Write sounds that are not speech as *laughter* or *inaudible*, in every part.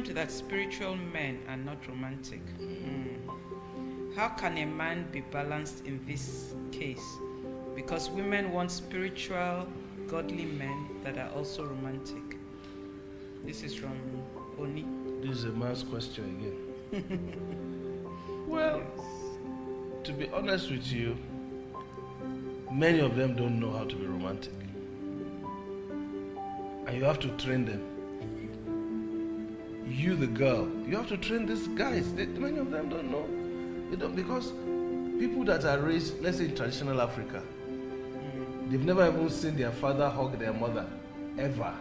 assumed that spiritual men are not romantic. Hmm. How can a man be balanced in this case? Because women want spiritual, godly men that are also romantic. This is from Oni. This is a man's question again. well, to be honest with you, many of them don't know how to be romantic. And you have to train them. You, the girl, you have to train these guys. They, many of them don't know. They don't, because people that are raised, let's say in traditional Africa, they've never even seen their father hug their mother, ever.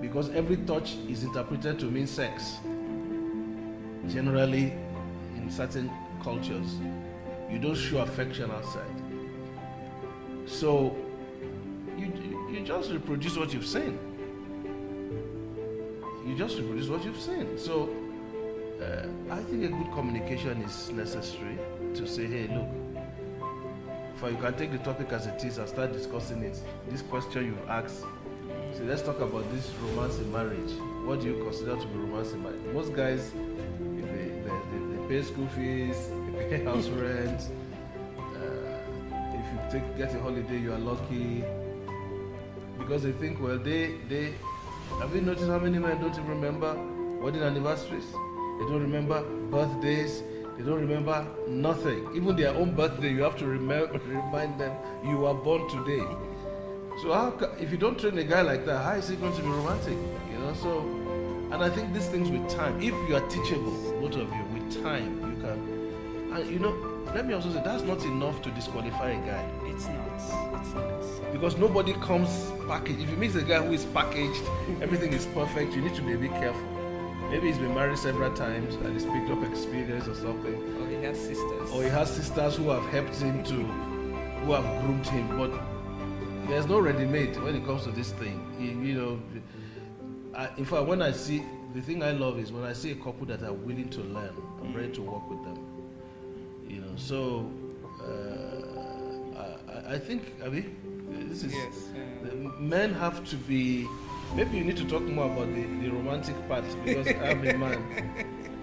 Because every touch is interpreted to mean sex. Generally, in certain cultures, you don't show affection outside. So, you, you just reproduce what you've seen. You just reproduce what you've seen. So, uh, I think a good communication is necessary to say, hey, look, for you can take the topic as it is and start discussing it. This question you've asked. So let's talk about this romance in marriage. What do you consider to be romance in marriage? Most guys, they, they, they, they pay school fees, *laughs* they pay house rent. Uh, if you take get a holiday, you are lucky because they think, well, they they have you noticed how many men don't even remember wedding anniversaries? They don't remember birthdays. They don't remember nothing. Even their own birthday, you have to remember, *laughs* remind them you were born today. So how, if you don't train a guy like that, how is he going to be romantic? You know. So, and I think these things with time. If you are teachable, both of you, with time, you can. And you know, let me also say that's not enough to disqualify a guy It's not. Because nobody comes packaged. If you meet a guy who is packaged, everything is perfect, you need to be a bit careful. Maybe he's been married several times and he's picked up experience or something. Or he has sisters. Or he has sisters who have helped him to, who have groomed him. But there's no ready-made when it comes to this thing. You, you know, I, in fact, when I see the thing I love is when I see a couple that are willing to learn. I'm ready to work with them. You know, so uh, I, I- think mean this is Yes. the um, men have to be maybe you need to talk more about the, the romantic part because i'm a man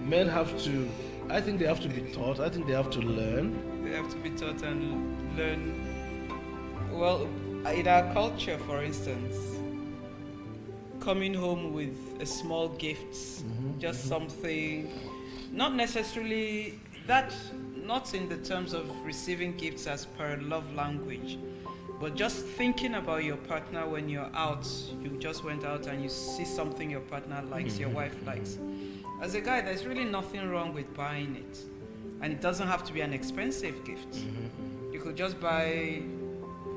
*laughs* men have to i think they have to be taught i think they have to learn They have to be taught and learn. Well, in our culture, for instance, coming home with a small gift, mm-hmm, just mm-hmm. something, not necessarily that, not in the terms of receiving gifts as per love language, but just thinking about your partner when you're out. You just went out and you see something your partner likes, your mm-hmm. wife likes. As a guy, there's really nothing wrong with buying it. And it doesn't have to be an expensive gift. Mm-hmm. You could just buy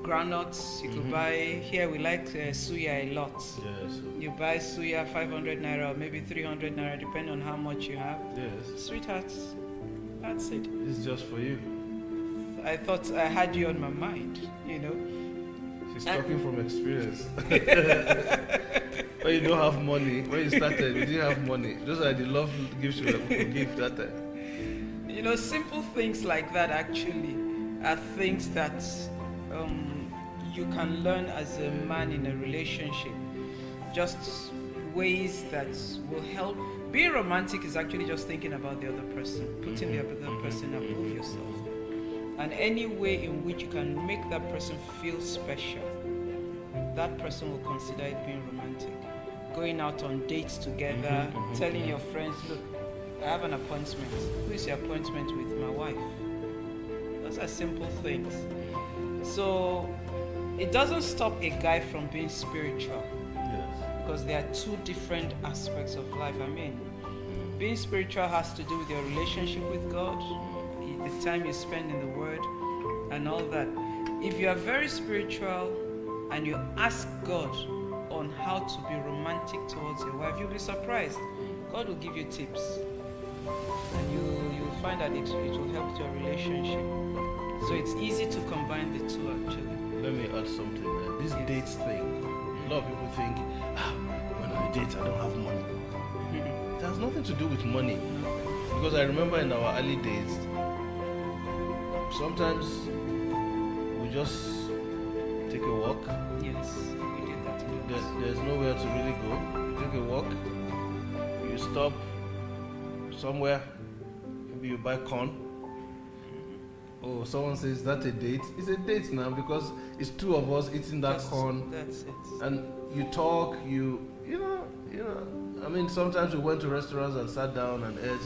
groundnuts. You could mm-hmm. buy here. We like uh, suya a lot. yes You buy suya 500 naira or maybe 300 naira, depending on how much you have. yes Sweethearts, that's it. it's just for you I thought I had you on my mind. You know. she's talking from experience *laughs* when you don't have money when you started you didn't have money those are the love gifts you were going to give that time You know, simple things like that actually are things that um, you can learn as a man in a relationship. Just ways that will help. Being romantic is actually just thinking about the other person, putting the other person above yourself. And any way in which you can make that person feel special, that person will consider it being romantic. Going out on dates together, mm-hmm, mm-hmm, telling your friends, look, I have an appointment. Who is your appointment with? My wife. Those are simple things. So it doesn't stop a guy from being spiritual yes because there are two different aspects of life. I mean, being spiritual has to do with your relationship with God, mm-hmm. The time you spend in the Word, and all that. If you are very spiritual and you ask God on how to be romantic towards your wife, you'll be surprised. God will give you tips, and you you'll find that it, it will help your relationship. So it's easy to combine the two actually. let me add something there. this Yes. dates thing a lot of people think ah, when i date i don't have money *laughs* It has nothing to do with money. Because I remember in our early days, sometimes we just take a walk. yes, we did that. There, there's nowhere to really go. You take a walk, you stop somewhere. Maybe you buy corn. Mm-hmm. Oh, someone says that's a date. It's a date now because it's two of us eating that That's- corn, That's it. and you talk. You you know you know. I mean, sometimes we went to restaurants and sat down and ate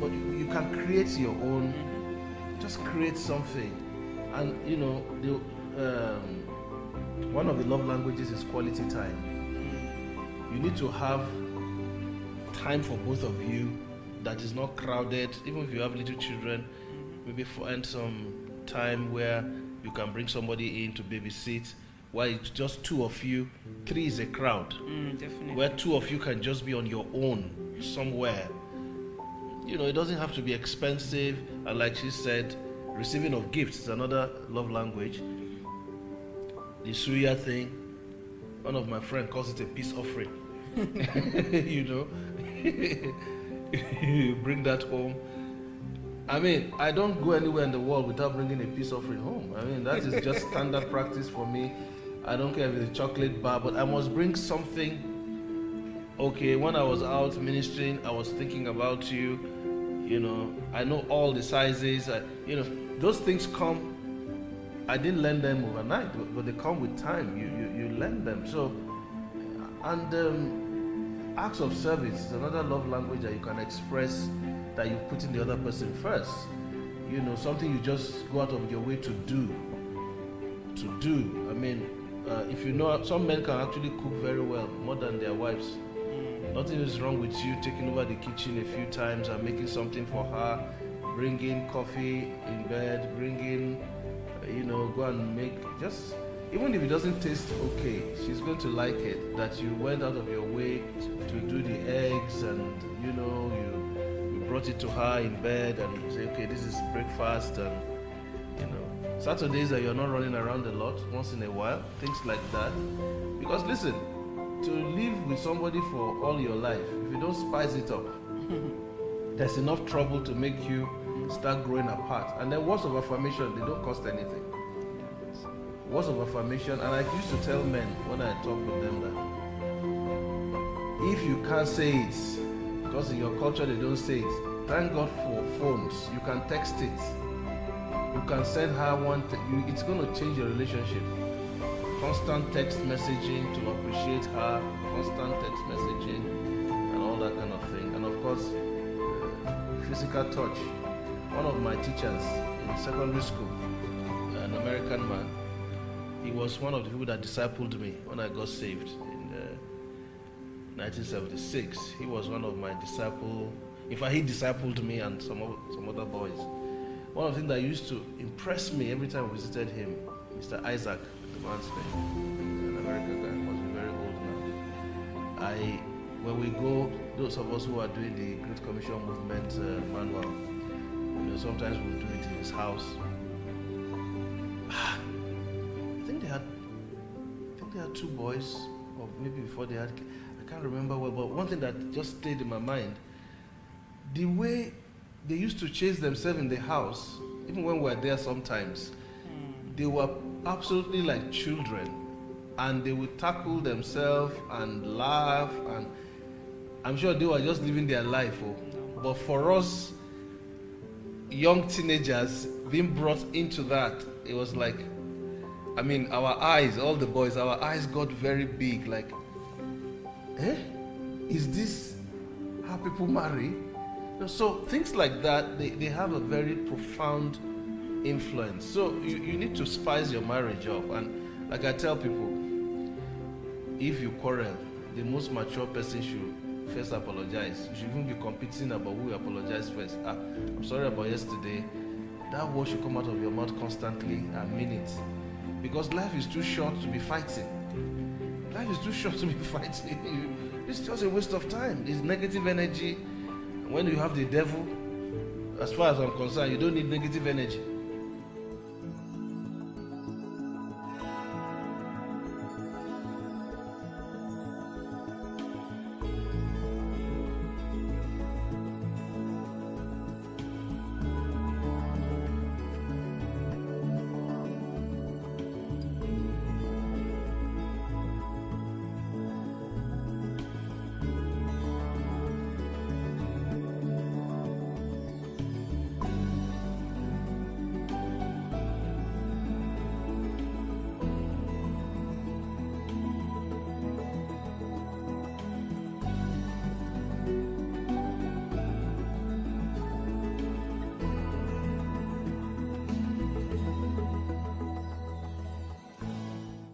but you, you can create your own. Mm-hmm. Just create something, and you know the um, one of the love languages is quality time. You need to have time for both of you that is not crowded. Even if you have little children, maybe find some time where you can bring somebody in to babysit. While it's just two of you, three is a crowd. Mm, definitely. Where two of you can just be on your own somewhere. You know, it doesn't have to be expensive. And like she said, receiving of gifts is another love language. The suya thing, one of my friends calls it a peace offering. *laughs* you know, *laughs* you bring that home. I mean, I don't go anywhere in the world without bringing a peace offering home. I mean, that is just *laughs* standard practice for me. I don't care if it's a chocolate bar, but I must bring something. Okay, when I was out ministering, I was thinking about you. You know, I know all the sizes. I, you know, those things come. I didn't learn them overnight, but, but they come with time. You, you you learn them. So, and um, acts of service is another love language that you can express that you put in the other person first. You know, something you just go out of your way to do. To do. I mean, uh, if you know, some men can actually cook very well, more than their wives. Nothing is wrong with you taking over the kitchen a few times and making something for her, bringing coffee in bed, bringing, uh, you know, go and make just. Even if it doesn't taste okay, she's going to like it. That you went out of your way to do the eggs, and you know, you you brought it to her in bed, and you say, okay, this is breakfast, and you know, Saturdays that you're not running around a lot once in a while, things like that. Because listen, to live with somebody for all your life, if you don't spice it up, *laughs* there's enough trouble to make you start growing apart. And then words of affirmation, they don't cost anything. Words of affirmation, and I used to tell men when I talk with them that if you can't say it, because in your culture they don't say it, thank God for phones. You can text it. You can send her one. Te- you, it's going to change your relationship constant text messaging to appreciate her, constant text messaging, and all that kind of thing. And of course, uh, physical touch. One of my teachers in secondary school, an American man, he was one of the people that discipled me when I got saved in uh, 1976. He was one of my disciple. In fact, he discipled me and some some other boys. One of the things that used to impress me every time I visited him, Mr. Isaac, the man's name, an American guy, must be very old now. I, when we go, those of us who are doing the Great Commission movement uh, manual, you know, sometimes we'll do it in his house. *sighs* I think they had, I think they had two boys, or maybe before they had, I can't remember well. But one thing that just stayed in my mind, the way they used to chase themselves in the house, even when we were there sometimes, they were absolutely like children and they would tackle themselves and laugh and i'm sure they were just living their life oh. but for us young teenagers being brought into that it was like i mean our eyes all the boys our eyes got very big like eh is this how people marry so things like that they, they have a very profound influence. So you, you need to spice your marriage up. And like I tell people, if you quarrel, the most mature person should first apologize. You should even be competing about who apologize first. Ah, I'm sorry about yesterday. That word should come out of your mouth constantly and mean it. Because life is too short to be fighting. Life is too short to be *laughs* fighting. It's just a waste of time. It's negative energy. When you have the devil, as far as I'm concerned, you don't need negative energy